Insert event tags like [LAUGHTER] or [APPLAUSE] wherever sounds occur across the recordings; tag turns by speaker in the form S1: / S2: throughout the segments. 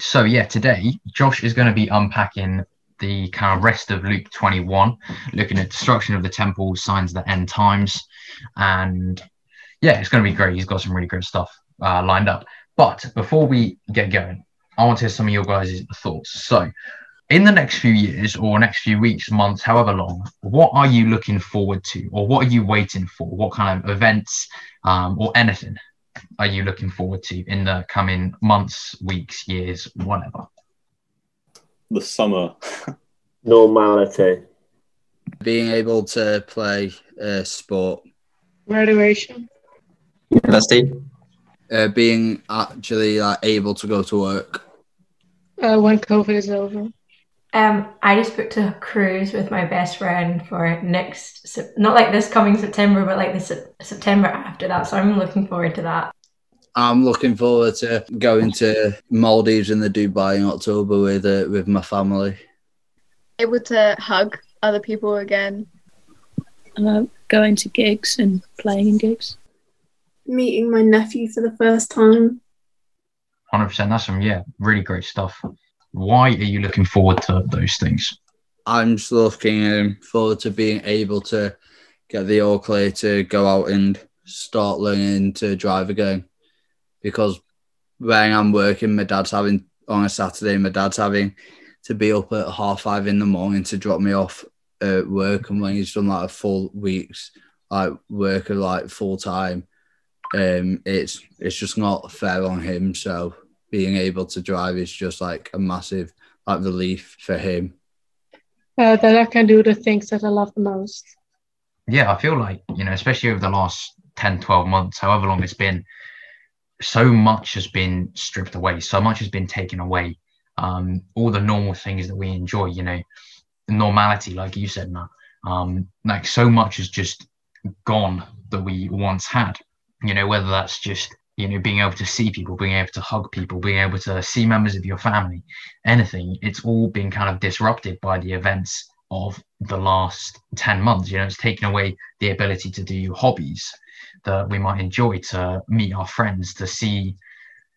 S1: So yeah, today Josh is going to be unpacking the kind of rest of Luke 21, looking at destruction of the temple, signs of the end times, and yeah, it's going to be great. He's got some really great stuff uh, lined up. But before we get going, I want to hear some of your guys' thoughts. So, in the next few years or next few weeks, months, however long, what are you looking forward to, or what are you waiting for? What kind of events um, or anything are you looking forward to in the coming months, weeks, years, whatever?
S2: The summer. [LAUGHS]
S3: Normality.
S4: Being able to play uh, sport.
S5: Graduation.
S6: University.
S4: Uh, being actually like, able to go to work.
S5: Uh, when COVID is over.
S7: Um, I just booked a cruise with my best friend for next, not like this coming September, but like the Sep- September after that. So I'm looking forward to that.
S4: I'm looking forward to going to Maldives and the Dubai in October with uh, with my family.
S8: Able to hug other people again.
S9: uh, going to gigs and playing in gigs.
S10: Meeting my nephew for the first time.
S1: Hundred percent. That's some yeah, really great stuff. Why are you looking forward to those things?
S4: I'm just looking um, forward to being able to get the all clear to go out and start learning to drive again. Because when I'm working, my dad's having on a Saturday, my dad's having to be up at half five in the morning to drop me off at work. And when he's done like a full week's like work at like full time, um, it's it's just not fair on him. So being able to drive is just like a massive like relief for him.
S5: Uh, that I can do the things that I love the most.
S1: yeah, I feel like, you know, especially over the last 10, 12 months, however long it's been, so much has been stripped away, so much has been taken away. Um, all the normal things that we enjoy, you know, the normality, like you said, Matt. Um, like so much is just gone that we once had, you know, whether that's just, you know, being able to see people, being able to hug people, being able to see members of your family, anything, it's all been kind of disrupted by the events of the last 10 months. You know, it's taken away the ability to do hobbies that we might enjoy, to meet our friends, to see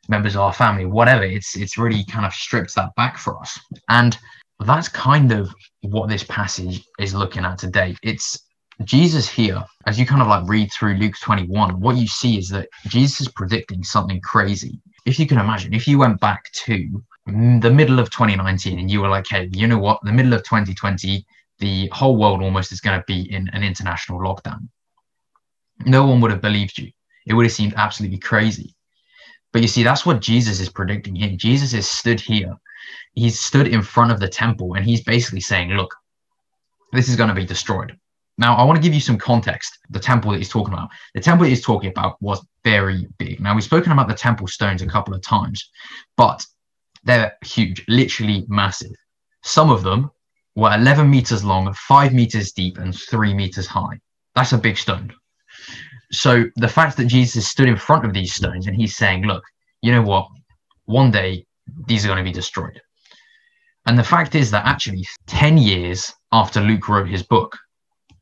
S1: members of our family, whatever. It's it's really kind of stripped that back for us. And that's kind of what this passage is looking at today. It's Jesus here, as you kind of like read through Luke 21, what you see is that Jesus is predicting something crazy. If you can imagine, if you went back to the middle of 2019 and you were like, hey, you know what, the middle of 2020, the whole world almost is going to be in an international lockdown. No one would have believed you. It would have seemed absolutely crazy. But you see, that's what Jesus is predicting here. Jesus is stood here. He's stood in front of the temple and he's basically saying, look, this is going to be destroyed. Now, I want to give you some context. The temple that he's talking about, the temple he's talking about was very big. Now, we've spoken about the temple stones a couple of times, but they're huge, literally massive. Some of them were 11 meters long, five meters deep, and three meters high. That's a big stone. So the fact that Jesus stood in front of these stones and he's saying, look, you know what? One day these are going to be destroyed. And the fact is that actually 10 years after Luke wrote his book,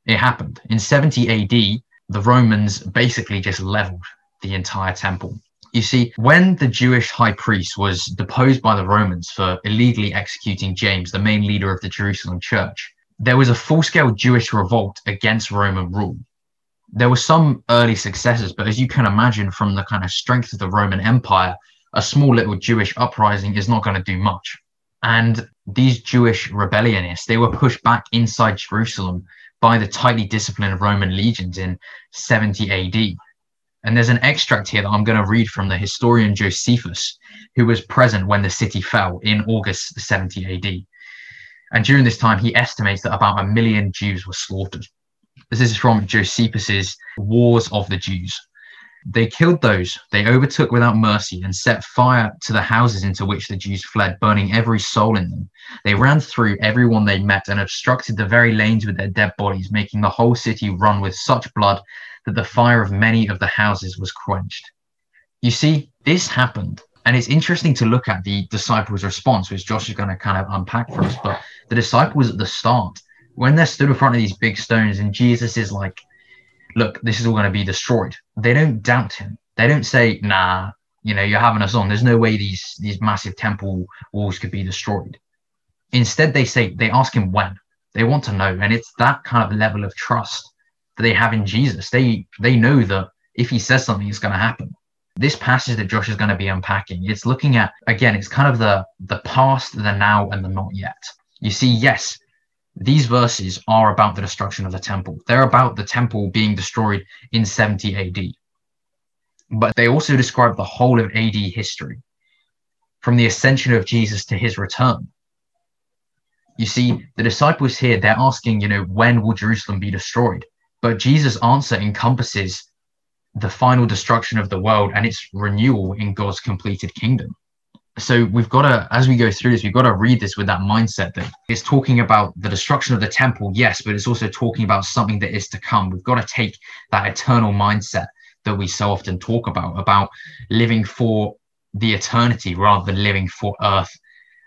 S1: it happened. In 70 AD, the Romans basically just leveled the entire temple. You see, when the Jewish high priest was deposed by the Romans for illegally executing James, the main leader of the Jerusalem church, there was a full scale Jewish revolt against Roman rule. There were some early successes, but as you can imagine from the kind of strength of the Roman Empire, a small little Jewish uprising is not going to do much. And these Jewish rebellionists, they were pushed back inside Jerusalem by the tightly disciplined Roman legions in 70 AD. And there's an extract here that I'm going to read from the historian Josephus, who was present when the city fell in August 70 AD. And during this time, he estimates that about a million Jews were slaughtered. This is from Josephus's Wars of the Jews. They killed those they overtook without mercy and set fire to the houses into which the Jews fled, burning every soul in them. They ran through everyone they met and obstructed the very lanes with their dead bodies, making the whole city run with such blood that the fire of many of the houses was quenched. You see, this happened. And it's interesting to look at the disciples' response, which Josh is going to kind of unpack for us. But the disciples at the start, when they're stood in front of these big stones and Jesus is like, look, this is all going to be destroyed. They don't doubt him. They don't say, nah, you know, you're having us on. There's no way these these massive temple walls could be destroyed. Instead, they say they ask him when. They want to know, and it's that kind of level of trust that they have in Jesus. They they know that if he says something, it's going to happen. This passage that Josh is going to be unpacking, it's looking at again, it's kind of the the past, the now, and the not yet. You see, yes, these verses are about the destruction of the temple. They're about the temple being destroyed in 70 AD. But they also describe the whole of AD history, from the ascension of Jesus to his return. You see, the disciples here, they're asking, you know, when will Jerusalem be destroyed? But Jesus' answer encompasses the final destruction of the world and its renewal in God's completed kingdom. So we've got to, as we go through this, we've got to read this with that mindset that it's talking about the destruction of the temple, yes, but it's also talking about something that is to come. We've got to take that eternal mindset that we so often talk about, about living for the eternity rather than living for earth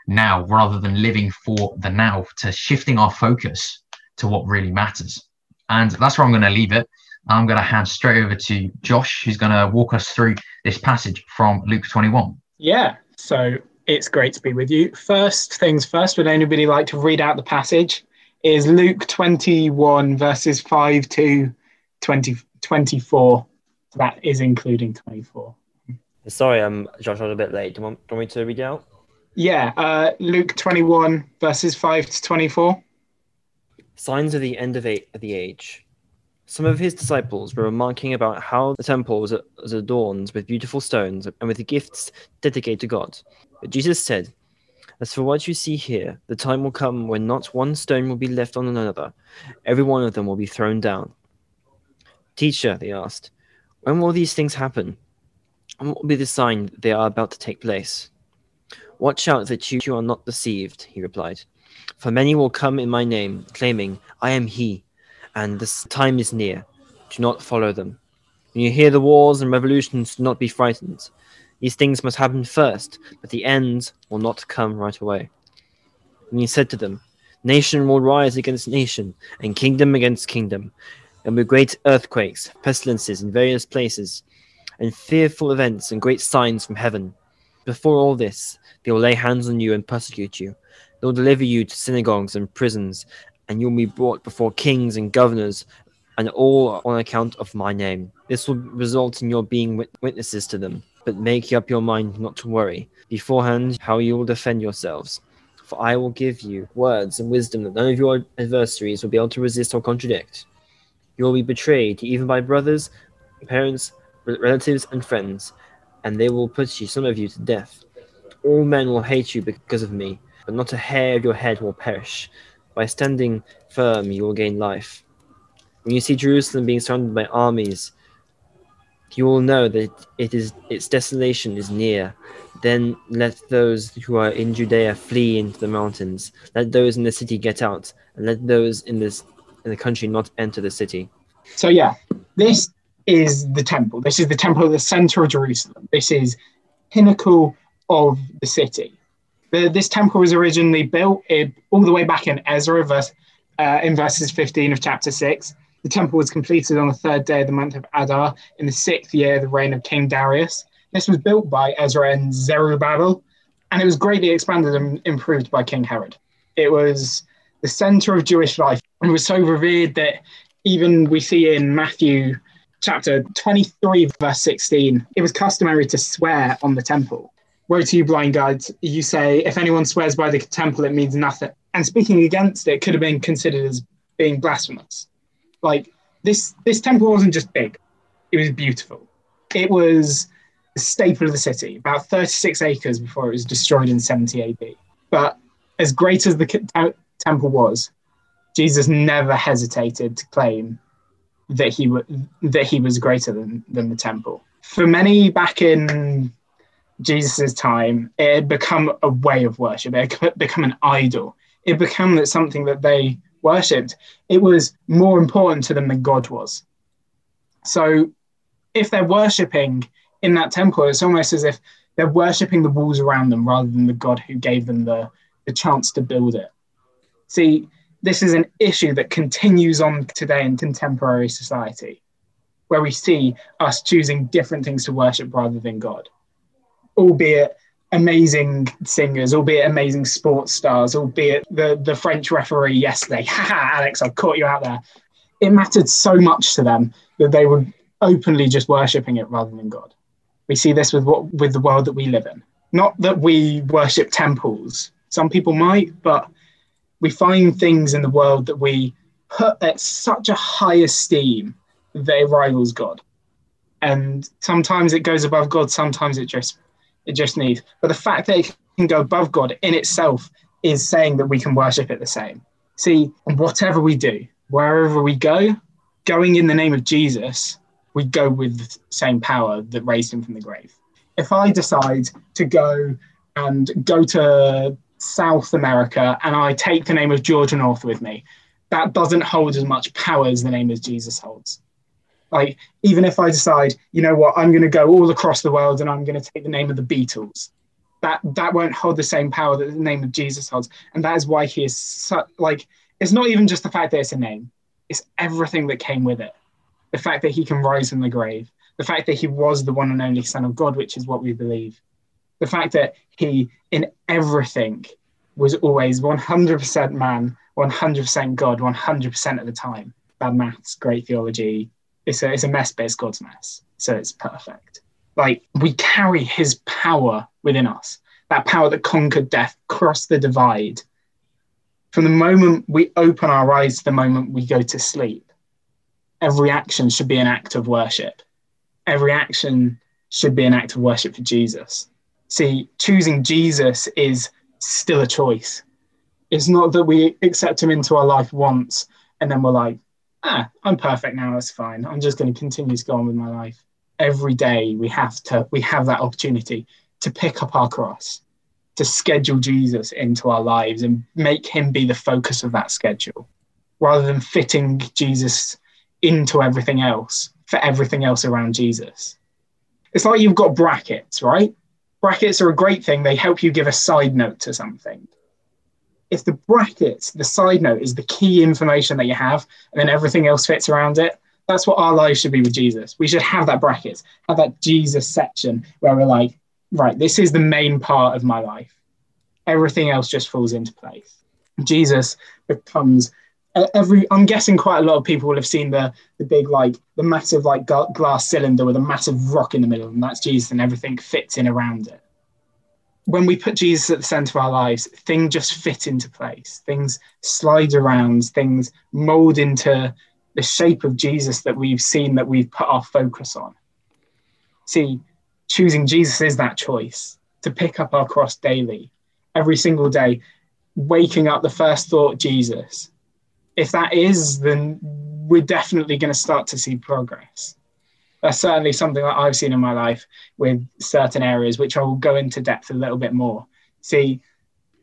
S1: now, rather than living for the now, to shifting our focus to what really matters. And that's where I'm going to leave it. I'm going to hand straight over to Josh, who's going to walk us through this passage from Luke 21.
S6: Yeah, so it's great to be with you. First things first, would anybody like to read out the passage? Is Luke 21, verses 5 to 20, 24. That is including 24.
S11: Sorry, I'm Josh, I'm a bit late. Do you, want, do you want me to read out?
S6: Yeah, uh, Luke 21, verses 5 to 24.
S11: Signs of the end of, a- of the age. Some of his disciples were remarking about how the temple was, adorned with beautiful stones and with gifts dedicated to God. But Jesus said, As for what you see here, the time will come when not one stone will be left on another, every one of them will be thrown down. Teacher, they asked, when will these things happen? And what will be the sign that they are about to take place? Watch out that you, you are not deceived, he replied. For many will come in my name, claiming, I am he and the time is near. Do not follow them. When you hear the wars and revolutions, do not be frightened. These things must happen first, but the end will not come right away. And he said to them, Nation will rise against nation, and kingdom against kingdom. There will be great earthquakes, pestilences in various places, and fearful events and great signs from heaven. Before all this, they will lay hands on you and persecute you. They will deliver you to synagogues and prisons, and you'll be brought before kings and governors, and all on account of my name. This will result in your being wit- witnesses to them. But make up your mind not to worry beforehand how you will defend yourselves. For I will give you words and wisdom that none of your adversaries will be able to resist or contradict. You will be betrayed even by brothers, parents, relatives, and friends, and they will put you, some of you, to death. All men will hate you because of me, but not a hair of your head will perish. By standing firm, you will gain life. When you see Jerusalem being surrounded by armies, you will know that it is its desolation is near. Then let those who are in Judea flee into the mountains. Let those in the city get out, and let those in this in the country not enter the city.
S6: So yeah, this is the temple. This is the temple the center of Jerusalem. This is pinnacle of the city. The, this temple was originally built it, all the way back in Ezra, verse, uh, in verses 15 of chapter 6. The temple was completed on the third day of the month of Adar in the sixth year of the reign of King Darius. This was built by Ezra and Zerubbabel, and it was greatly expanded and improved by King Herod. It was the center of Jewish life and was so revered that even we see in Matthew chapter 23, verse 16, it was customary to swear on the temple. Woe to you, blind guides. You say, if anyone swears by the temple, it means nothing. And speaking against it could have been considered as being blasphemous. Like this, this temple wasn't just big; it was beautiful. It was the staple of the city, about 36 acres before it was destroyed in 70 AD. But as great as the temple was, Jesus never hesitated to claim that he w- that he was greater than than the temple. For many back in Jesus' time, it had become a way of worship. It had become an idol. It became something that they worshipped. It was more important to them than God was. So if they're worshipping in that temple, it's almost as if they're worshipping the walls around them rather than the God who gave them the, the chance to build it. See, this is an issue that continues on today in contemporary society, where we see us choosing different things to worship rather than God. Albeit amazing singers, albeit amazing sports stars, albeit the, the French referee yesterday. [LAUGHS] Haha, Alex, I've caught you out there. It mattered so much to them that they were openly just worshipping it rather than God. We see this with what with the world that we live in. Not that we worship temples. Some people might, but we find things in the world that we put at such a high esteem that it rivals God. And sometimes it goes above God, sometimes it just it just needs. But the fact that it can go above God in itself is saying that we can worship it the same. See, whatever we do, wherever we go, going in the name of Jesus, we go with the same power that raised him from the grave. If I decide to go and go to South America and I take the name of Georgia North with me, that doesn't hold as much power as the name of Jesus holds. Like, even if I decide, you know what, I'm going to go all across the world and I'm going to take the name of the Beatles, that that won't hold the same power that the name of Jesus holds. And that is why he is so, like, it's not even just the fact that it's a name, it's everything that came with it. The fact that he can rise from the grave, the fact that he was the one and only Son of God, which is what we believe, the fact that he, in everything, was always 100% man, 100% God, 100% of the time. Bad maths, great theology, it's a it's a mess, but it's God's mess, so it's perfect. Like we carry His power within us, that power that conquered death, crossed the divide. From the moment we open our eyes to the moment we go to sleep, every action should be an act of worship. Every action should be an act of worship for Jesus. See, choosing Jesus is still a choice. It's not that we accept him into our life once and then we're like, ah, I'm perfect now. That's fine. I'm just going to continue to go on with my life. Every day we have to we have that opportunity to pick up our cross, to schedule Jesus into our lives and make him be the focus of that schedule, rather than fitting Jesus into everything else for everything else around Jesus. It's like you've got brackets, right? Brackets are a great thing. They help you give a side note to something if the brackets, the side note, is the key information that you have, and then everything else fits around it, that's what our lives should be with Jesus. We should have that bracket, have that Jesus section where we're like, right, this is the main part of my life. Everything else just falls into place. Jesus becomes every. I'm guessing quite a lot of people will have seen the the big like the massive like glass cylinder with a massive rock in the middle, and that's Jesus, and everything fits in around it when we put Jesus at the center of our lives, things just fit into place. Things slide around, things mold into the shape of Jesus that we've seen that we've put our focus on. See, choosing Jesus is that choice to pick up our cross daily, every single day, waking up the first thought, Jesus. If that is, then we're definitely going to start to see progress that's certainly something that I've seen in my life with certain areas, which I will go into depth a little bit more. See,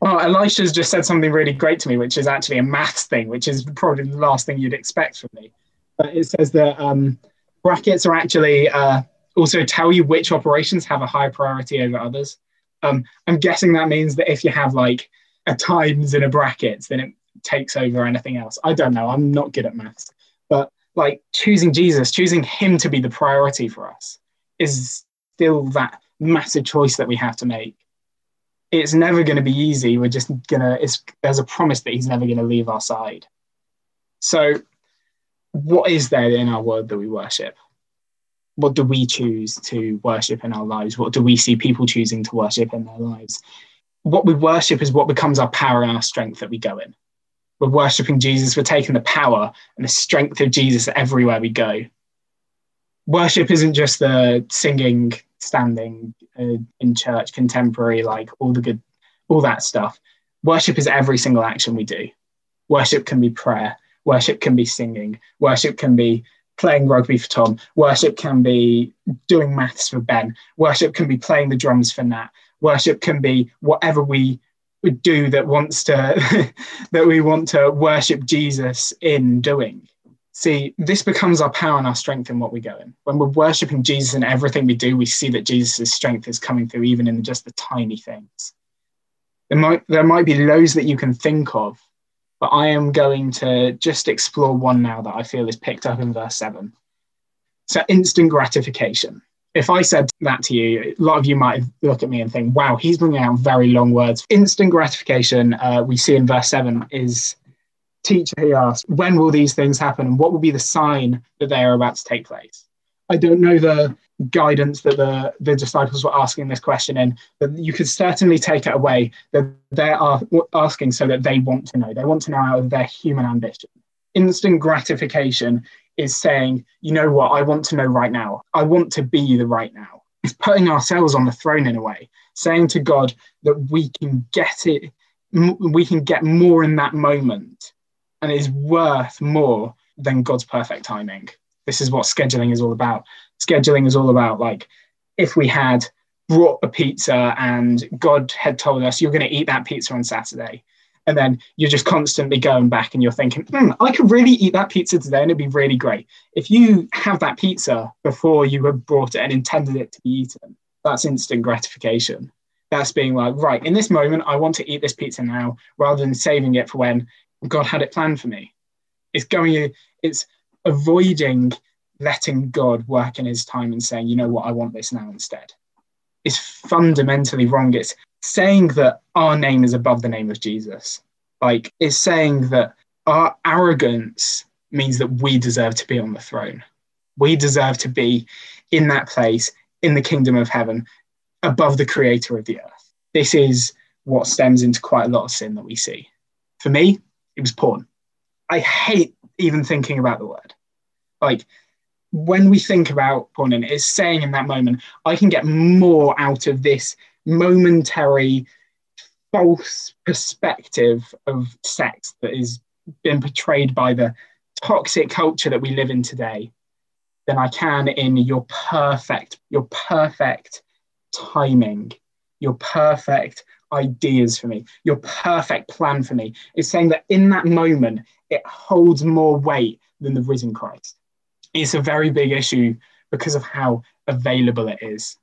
S6: well, Elisha's just said something really great to me, which is actually a maths thing, which is probably the last thing you'd expect from me. But it says that um, brackets are actually uh, also tell you which operations have a high priority over others. Um, I'm guessing that means that if you have like a times in a bracket, then it takes over anything else. I don't know. I'm not good at maths, like choosing Jesus, choosing Him to be the priority for us is still that massive choice that we have to make. It's never going to be easy. We're just gonna. There's a promise that He's never going to leave our side. So, what is there in our world that we worship? What do we choose to worship in our lives? What do we see people choosing to worship in their lives? What we worship is what becomes our power and our strength that we go in we're worshiping Jesus, we're taking the power and the strength of Jesus everywhere we go. Worship isn't just the singing, standing uh, in church, contemporary, like all the good, all that stuff. Worship is every single action we do. Worship can be prayer, worship can be singing, worship can be playing rugby for Tom, worship can be doing maths for Ben, worship can be playing the drums for Nat, worship can be whatever we do that wants to [LAUGHS] that we want to worship Jesus in doing. See, this becomes our power and our strength in what we go in. When we're worshiping Jesus in everything we do, we see that Jesus' strength is coming through even in just the tiny things. There might there might be loads that you can think of, but I am going to just explore one now that I feel is picked up in verse seven. So instant gratification. If I said that to you, a lot of you might look at me and think, wow, he's bringing out very long words. Instant gratification, uh, we see in verse 7, is teacher, he asked, when will these things happen and what will be the sign that they are about to take place? I don't know the guidance that the, the disciples were asking this question in, but you could certainly take it away that they are asking so that they want to know. They want to know out of their human ambition. Instant gratification is saying, you know what, I want to know right now. I want to be the right now. It's putting ourselves on the throne in a way, saying to God that we can get it, we can get more in that moment and is worth more than God's perfect timing. This is what scheduling is all about. Scheduling is all about like if we had brought a pizza and God had told us you're going to eat that pizza on Saturday and then you're just constantly going back and you're thinking, mm, I could really eat that pizza today and it'd be really great. If you have that pizza before you have brought it and intended it to be eaten, that's instant gratification. That's being like, right, in this moment, I want to eat this pizza now rather than saving it for when God had it planned for me. It's going, it's avoiding letting God work in his time and saying, you know what, I want this now instead. It's fundamentally wrong. It's saying that our name is above the name of Jesus. Like, it's saying that our arrogance means that we deserve to be on the throne. We deserve to be in that place in the kingdom of heaven above the creator of the earth. This is what stems into quite a lot of sin that we see. For me, it was porn. I hate even thinking about the word. Like, when we think about porn, and it's saying in that moment, I can get more out of this momentary false perspective of sex that is been portrayed by the toxic culture that we live in today than I can in your perfect, your perfect timing, your perfect ideas for me, your perfect plan for me. It's saying that in that moment, it holds more weight than the risen Christ. It's a very big issue because of how available it is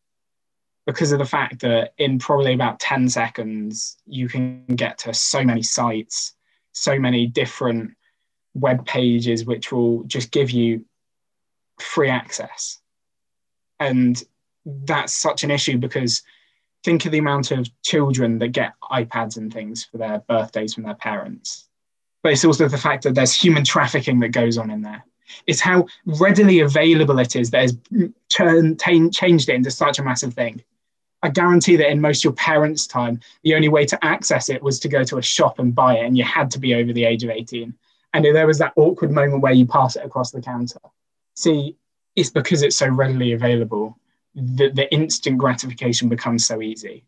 S6: because of the fact that in probably about 10 seconds, you can get to so many sites, so many different web pages, which will just give you free access. And that's such an issue because think of the amount of children that get iPads and things for their birthdays from their parents. But it's also the fact that there's human trafficking that goes on in there. It's how readily available it is that has turned, changed it into such a massive thing. I guarantee that in most of your parents' time, the only way to access it was to go to a shop and buy it, and you had to be over the age of 18. And there was that awkward moment where you pass it across the counter. See, it's because it's so readily available that the instant gratification becomes so easy.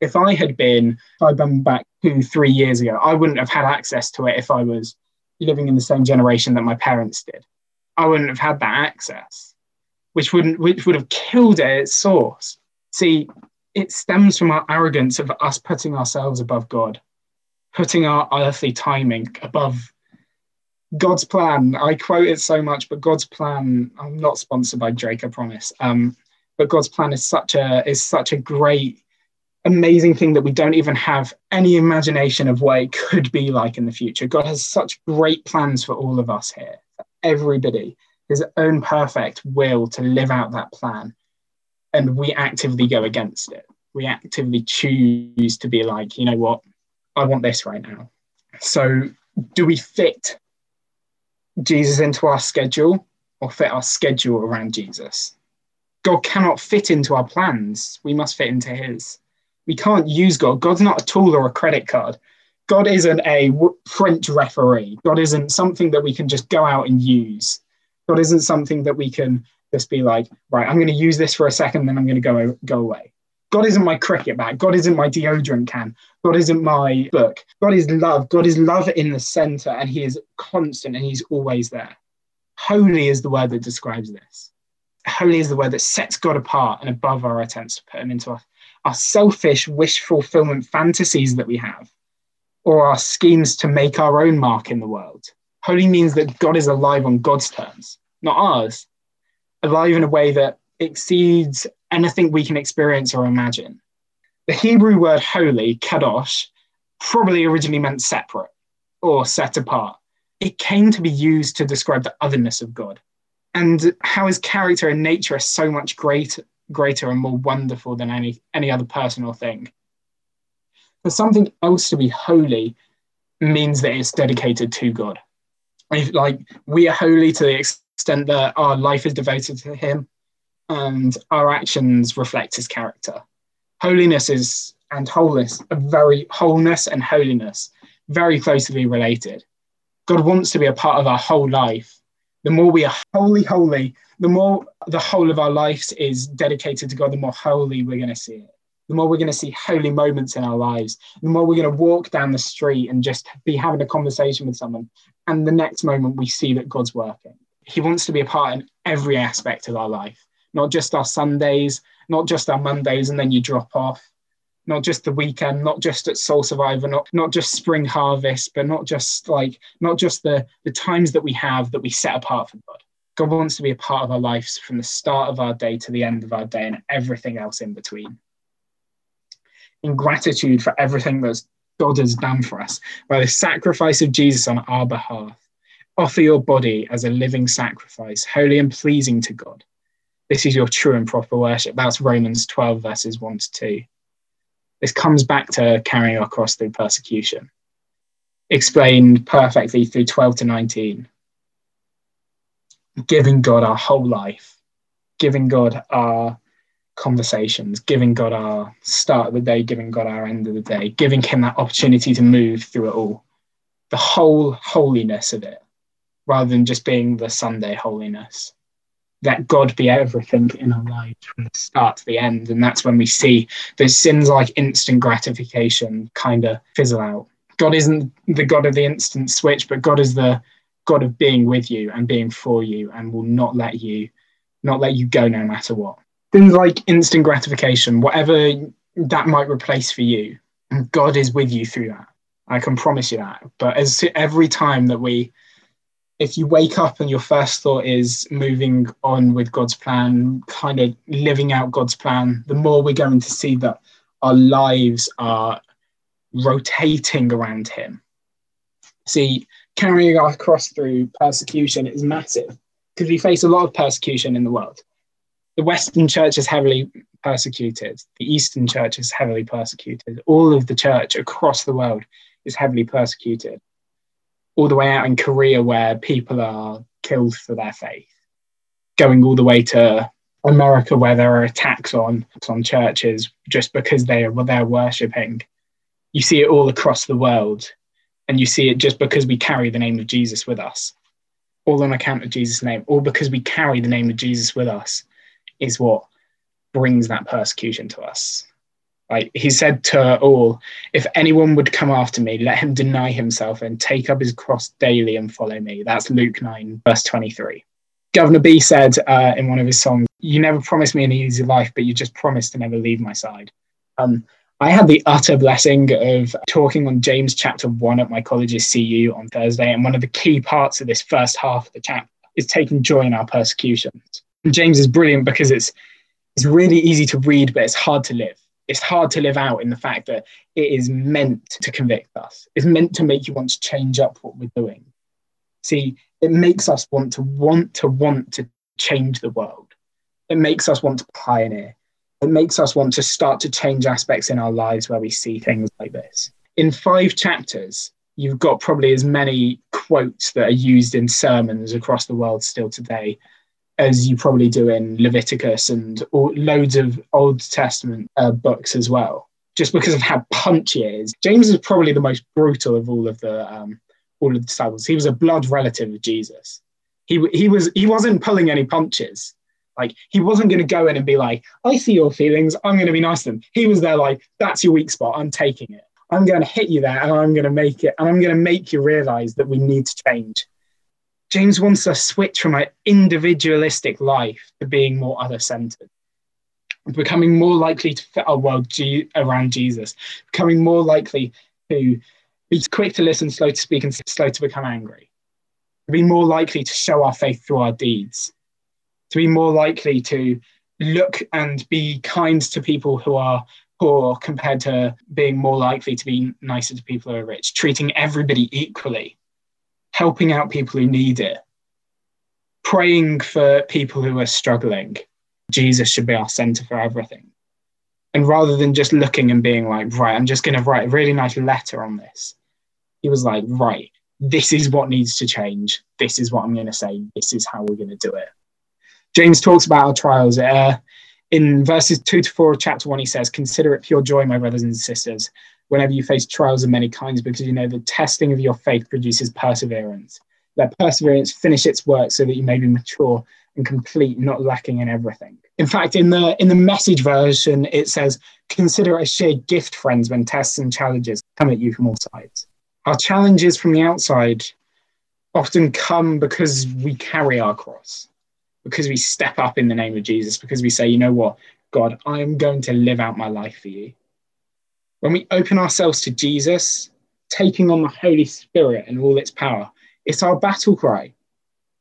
S6: If I had been, if I'd been back two, three years ago, I wouldn't have had access to it if I was living in the same generation that my parents did. I wouldn't have had that access, which wouldn't, which would have killed it at its source. See, it stems from our arrogance of us putting ourselves above God, putting our earthly timing above God's plan. I quote it so much, but God's plan. I'm not sponsored by Drake, I promise. Um, but God's plan is such a is such a great, amazing thing that we don't even have any imagination of what it could be like in the future. God has such great plans for all of us here, for everybody. His own perfect will to live out that plan and we actively go against it. We actively choose to be like, you know what, I want this right now. So, do we fit Jesus into our schedule or fit our schedule around Jesus? God cannot fit into our plans. We must fit into His. We can't use God. God's not a tool or a credit card. God isn't a French referee. God isn't something that we can just go out and use. God isn't something that we can just be like, right, I'm going to use this for a second, then I'm going to go go away. God isn't my cricket bat. God isn't my deodorant can. God isn't my book. God is love. God is love in the center, and He is constant and He's always there. Holy is the word that describes this. Holy is the word that sets God apart and above our attempts to put Him into our, our selfish wish fulfillment fantasies that we have, or our schemes to make our own mark in the world. Holy means that God is alive on God's terms, not ours alive in a way that exceeds anything we can experience or imagine. The Hebrew word holy, kadosh, probably originally meant separate or set apart. It came to be used to describe the otherness of God and how his character and nature are so much greater greater and more wonderful than any any other person or thing. For something else to be holy means that it's dedicated to God. If, like we are holy to the extent that our life is devoted to Him, and our actions reflect His character. Holiness is and wholeness are very wholeness and holiness very closely related. God wants to be a part of our whole life. The more we are holy, holy, the more the whole of our lives is dedicated to God, the more holy we're going to see it. The more we're going to see holy moments in our lives, the more we're going to walk down the street and just be having a conversation with someone. And the next moment we see that God's working. He wants to be a part in every aspect of our life, not just our Sundays, not just our Mondays, and then you drop off, not just the weekend, not just at Soul Survivor, not not just spring harvest, but not just like not just the the times that we have that we set apart for God. God wants to be a part of our lives from the start of our day to the end of our day and everything else in between. In gratitude for everything that God has done for us by the sacrifice of Jesus on our behalf, offer your body as a living sacrifice, holy and pleasing to God. This is your true and proper worship. That's Romans 12, verses 1 to 2. This comes back to carrying our cross through persecution, explained perfectly through 12 to 19. Giving God our whole life, giving God our conversations, giving God our start of the day, giving God our end of the day, giving Him that opportunity to move through it all. The whole holiness of it, rather than just being the Sunday holiness let God be everything in our lives from the start to the end. And that's when we see those sins like instant gratification kind of fizzle out. God isn't the God of the instant switch, but God is the God of being with you and being for you and will not let you not let you go no matter what. Things like instant gratification, whatever that might replace for you, God is with you through that. I can promise you that. But as every time that we if you wake up and your first thought is moving on with God's plan, kind of living out God's plan, the more we're going to see that our lives are rotating around Him. See, carrying our cross through persecution is massive because we face a lot of persecution in the world. The Western church is heavily persecuted, the Eastern church is heavily persecuted, all of the church across the world is heavily persecuted all the way out in Korea where people are killed for their faith, going all the way to America where there are attacks on on churches just because they are they're worshipping. You see it all across the world, and you see it just because we carry the name of Jesus with us, all on account of Jesus' name, all because we carry the name of Jesus with us, is what brings that persecution to us. Like he said to all, if anyone would come after me, let him deny himself and take up his cross daily and follow me. That's Luke 9, verse 23. Guvna B said uh, in one of his songs, You never promised me an easy life, but you just promised to never leave my side. Um, I had the utter blessing of talking on James chapter 1 at my college's CU on Thursday. And one of the key parts of this first half of the chapter is taking joy in our persecutions. And James is brilliant because it's, it's really easy to read, but it's hard to live it's hard to live out in the fact that it is meant to convict us. It's meant to make you want to change up what we're doing. See, it makes us want to want to want to change the world. It makes us want to pioneer. It makes us want to start to change aspects in our lives where we see things like this. In five chapters, you've got probably as many quotes that are used in sermons across the world still today as you probably do in Leviticus and loads of Old Testament uh, books as well, just because of how punchy it is. James is probably the most brutal of all of the um, all of the disciples. He was a blood relative of Jesus. He he was he wasn't pulling any punches. Like he wasn't going to go in and be like, "I see your feelings. I'm going to be nice to them." He was there like, "That's your weak spot. I'm taking it. I'm going to hit you there, and I'm going to make it, and I'm going to make you realize that we need to change." James wants us to switch from an individualistic life to being more other centered, becoming more likely to fit our world G- around Jesus, becoming more likely to be quick to listen, slow to speak, and slow to become angry, to be more likely to show our faith through our deeds, to be more likely to look and be kind to people who are poor compared to being more likely to be nicer to people who are rich, treating everybody equally helping out people who need it, praying for people who are struggling, Jesus should be our center for everything. And rather than just looking and being like, right, I'm just going to write a really nice letter on this, he was like, right, this is what needs to change. This is what I'm going to say. This is how we're going to do it. James talks about our trials. Uh, in verses 2 to 4 of chapter 1, he says, Consider it pure joy, my brothers and sisters, whenever you face trials of many kinds, because you know the testing of your faith produces perseverance. Let perseverance finish its work so that you may be mature and complete, not lacking in everything. In fact, in the in the message version, it says, "Consider a shared gift, friends, when tests and challenges come at you from all sides." Our challenges from the outside often come because we carry our cross, because we step up in the name of Jesus, because we say, "You know what, God, I am going to live out my life for you." When we open ourselves to Jesus, taking on the Holy Spirit and all its power, it's our battle cry.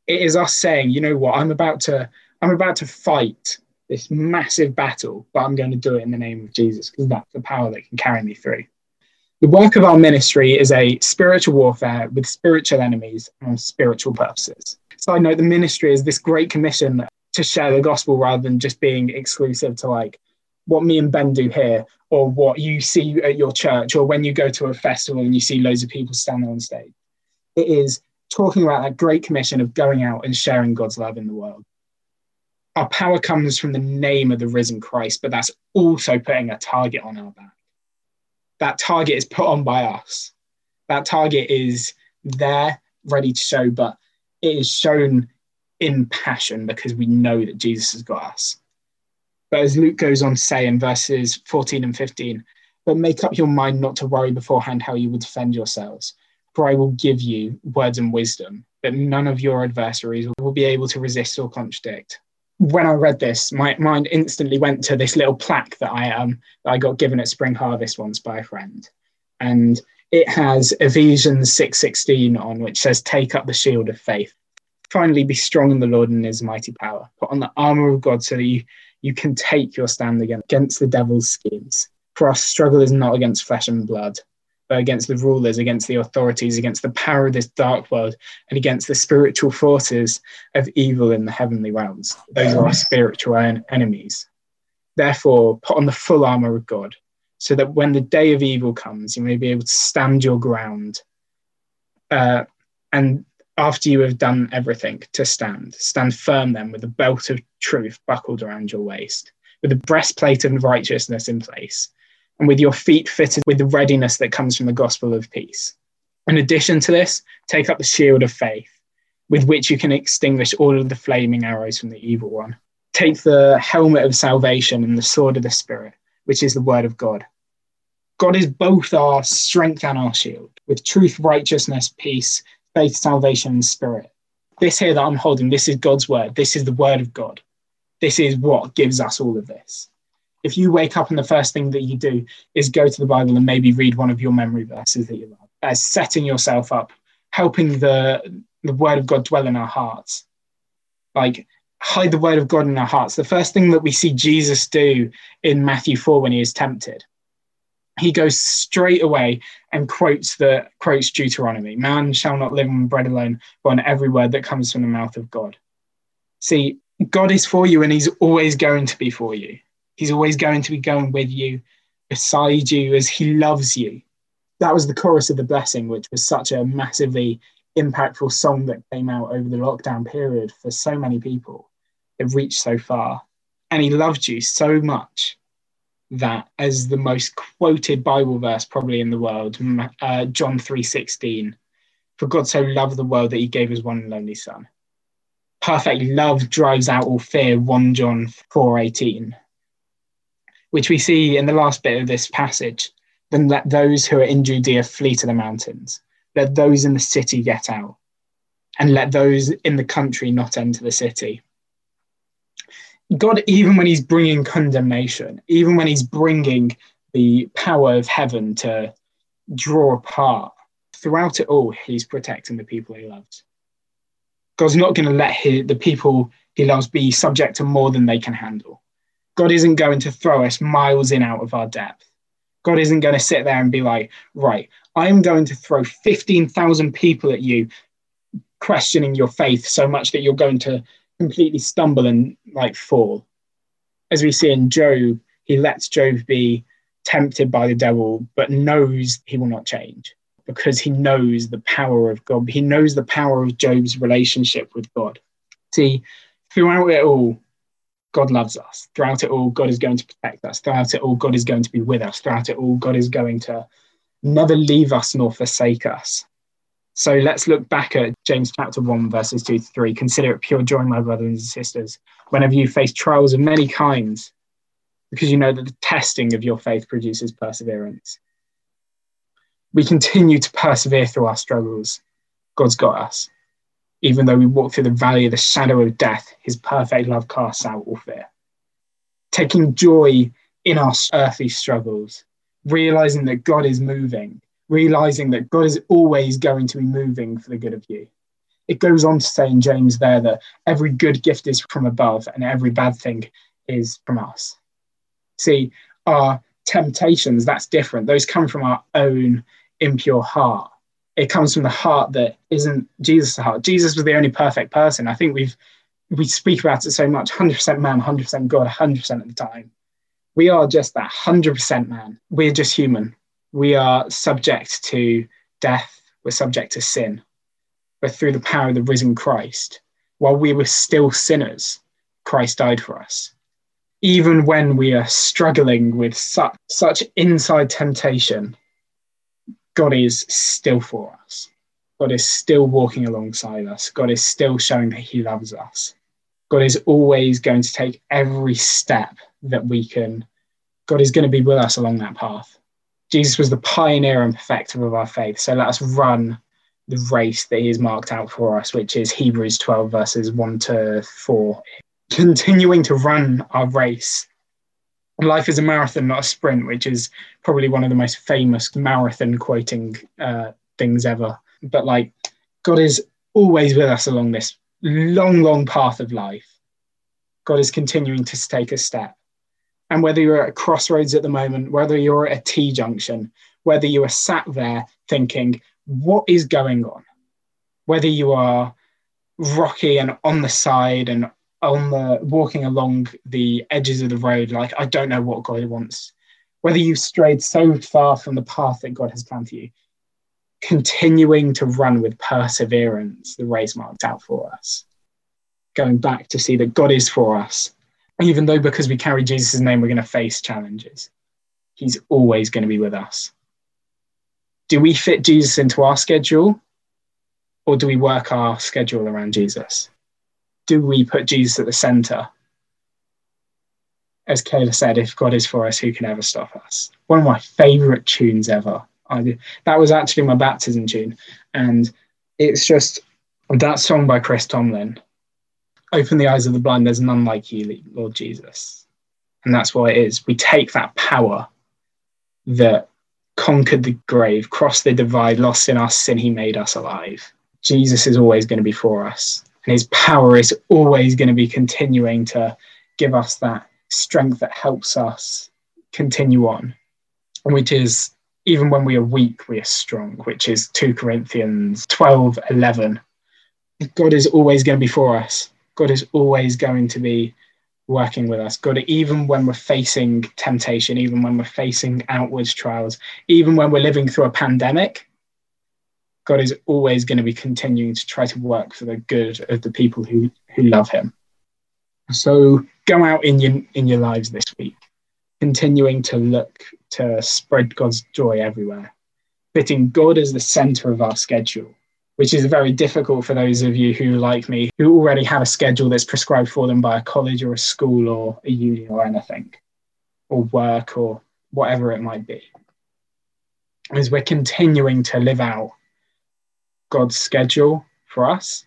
S6: It is us saying, "You know what, I'm about to." I'm about to fight this massive battle, but I'm going to do it in the name of Jesus because that's the power that can carry me through. The work of our ministry is a spiritual warfare with spiritual enemies and spiritual purposes. I know the ministry is this great commission to share the gospel rather than just being exclusive to like what me and Ben do here or what you see at your church or when you go to a festival and you see loads of people standing on stage. It is talking about that great commission of going out and sharing God's love in the world our power comes from the name of the risen Christ, but that's also putting a target on our back. That target is put on by us. That target is there, ready to show, but it is shown in passion because we know that Jesus has got us. But as Luke goes on to say in verses 14 and 15, but make up your mind not to worry beforehand how you will defend yourselves, for I will give you words and wisdom, that none of your adversaries will be able to resist or contradict when I read this, my mind instantly went to this little plaque that I um that I got given at Spring Harvest once by a friend, and it has Ephesians six sixteen on, which says, "Take up the shield of faith. Finally, be strong in the Lord and His mighty power. Put on the armor of God, so that you you can take your stand against the devil's schemes. For our struggle is not against flesh and blood, but against the rulers, against the authorities, against the power of this dark world, and against the spiritual forces of evil in the heavenly realms. Those are our spiritual en- enemies. Therefore, put on the full armor of God, so that when the day of evil comes, you may be able to stand your ground. Uh, and after you have done everything, to stand, stand firm then with a belt of truth buckled around your waist, with a breastplate of righteousness in place and with your feet fitted with the readiness that comes from the gospel of peace. In addition to this, take up the shield of faith, with which you can extinguish all of the flaming arrows from the evil one. Take the helmet of salvation and the sword of the Spirit, which is the word of God. God is both our strength and our shield, with truth, righteousness, peace, faith, salvation, and spirit. This here that I'm holding, this is God's word. This is the word of God. This is what gives us all of this if you wake up and the first thing that you do is go to the Bible and maybe read one of your memory verses that you love, as setting yourself up, helping the the word of God dwell in our hearts. Like hide the word of God in our hearts. The first thing that we see Jesus do in Matthew 4 when he is tempted, he goes straight away and quotes the quotes Deuteronomy. Man shall not live on bread alone, but on every word that comes from the mouth of God. See, God is for you and he's always going to be for you. He's always going to be going with you, beside you, as he loves you. That was the chorus of the blessing, which was such a massively impactful song that came out over the lockdown period for so many people. It reached so far. And he loved you so much that as the most quoted Bible verse probably in the world, uh, John 3:16, for God so loved the world that he gave his one and only son. Perfect love drives out all fear, 1 John 4:18 which we see in the last bit of this passage, then let those who are in Judea flee to the mountains. Let those in the city get out, and let those in the country not enter the city. God, even when He's bringing condemnation, even when He's bringing the power of heaven to draw apart, throughout it all, He's protecting the people He loves. God's not going to let his, the people He loves be subject to more than they can handle. God isn't going to throw us miles in out of our depth. God isn't going to sit there and be like, right, I'm going to throw 15,000 people at you, questioning your faith so much that you're going to completely stumble and like fall. As we see in Job, he lets Job be tempted by the devil, but knows he will not change because he knows the power of God. He knows the power of Job's relationship with God. See, throughout it all, God loves us. Throughout it all, God is going to protect us. Throughout it all, God is going to be with us. Throughout it all, God is going to never leave us nor forsake us. So let's look back at James chapter 1, verses 2 to 3. Consider it pure joy, my brothers and sisters, whenever you face trials of many kinds, because you know that the testing of your faith produces perseverance. We continue to persevere through our struggles. God's got us. Even though we walk through the valley of the shadow of death, his perfect love casts out all fear. Taking joy in our earthly struggles, realizing that God is moving, realizing that God is always going to be moving for the good of you. It goes on to say in James there that every good gift is from above and every bad thing is from us. See, our temptations, that's different. Those come from our own impure heart. It comes from the heart that isn't Jesus' heart. Jesus was the only perfect person. I think we've we speak about it so much 100% man, 100% God, 100% of the time. We are just that 100% man. We're just human. We are subject to death. We're subject to sin. But through the power of the risen Christ, while we were still sinners, Christ died for us. Even when we are struggling with such, such inside temptation, God is still for us. God is still walking alongside us. God is still showing that He loves us. God is always going to take every step that we can. God is going to be with us along that path. Jesus was the pioneer and perfecter of our faith. So let us run the race that He has marked out for us, which is Hebrews 12, verses 1 to 4. Continuing to run our race life is a marathon, not a sprint, which is probably one of the most famous marathon quoting uh, things ever. But like, God is always with us along this long, long path of life. God is continuing to take a step. And whether you're at a crossroads at the moment, whether you're at a T junction, whether you are sat there thinking, what is going on? Whether you are rocky and on the side and on the walking along the edges of the road, like I don't know what God wants. Whether you've strayed so far from the path that God has planned for you, continuing to run with perseverance the race marked out for us. Going back to see that God is for us, even though because we carry Jesus' name, we're going to face challenges. He's always going to be with us. Do we fit Jesus into our schedule or do we work our schedule around Jesus? do we put Jesus at the center? As Kayla said, if God is for us, who can ever stop us? One of my favorite tunes ever. I, that was actually my baptism tune. And it's just that song by Chris Tomlin Open the eyes of the blind, there's none like you, Lord Jesus. And that's what it is. We take that power that conquered the grave, crossed the divide, lost in our sin, he made us alive. Jesus is always going to be for us and his power is always going to be continuing to give us that strength that helps us continue on which is even when we are weak we are strong which is 2 corinthians 12 11 god is always going to be for us god is always going to be working with us god even when we're facing temptation even when we're facing outwards trials even when we're living through a pandemic God is always going to be continuing to try to work for the good of the people who, who love him. So go out in your in your lives this week, continuing to look to spread God's joy everywhere, fitting God as the center of our schedule, which is very difficult for those of you who, like me, who already have a schedule that's prescribed for them by a college or a school or a uni or anything, or work or whatever it might be. As we're continuing to live out God's schedule for us,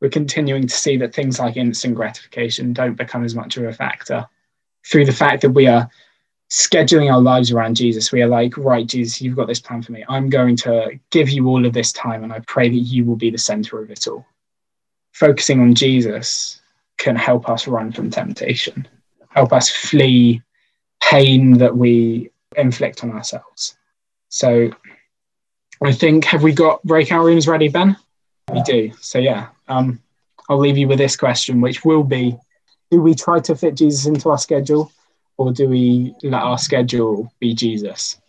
S6: we're continuing to see that things like instant gratification don't become as much of a factor through the fact that we are scheduling our lives around Jesus. We are like, right, Jesus, you've got this plan for me. I'm going to give you all of this time, and I pray that you will be the center of it all. Focusing on Jesus can help us run from temptation, help us flee pain that we inflict on ourselves. So I think have we got breakout rooms ready, Ben? We do. So yeah, um, I'll leave you with this question, which will be: do we try to fit Jesus into our schedule or do we let our schedule be Jesus?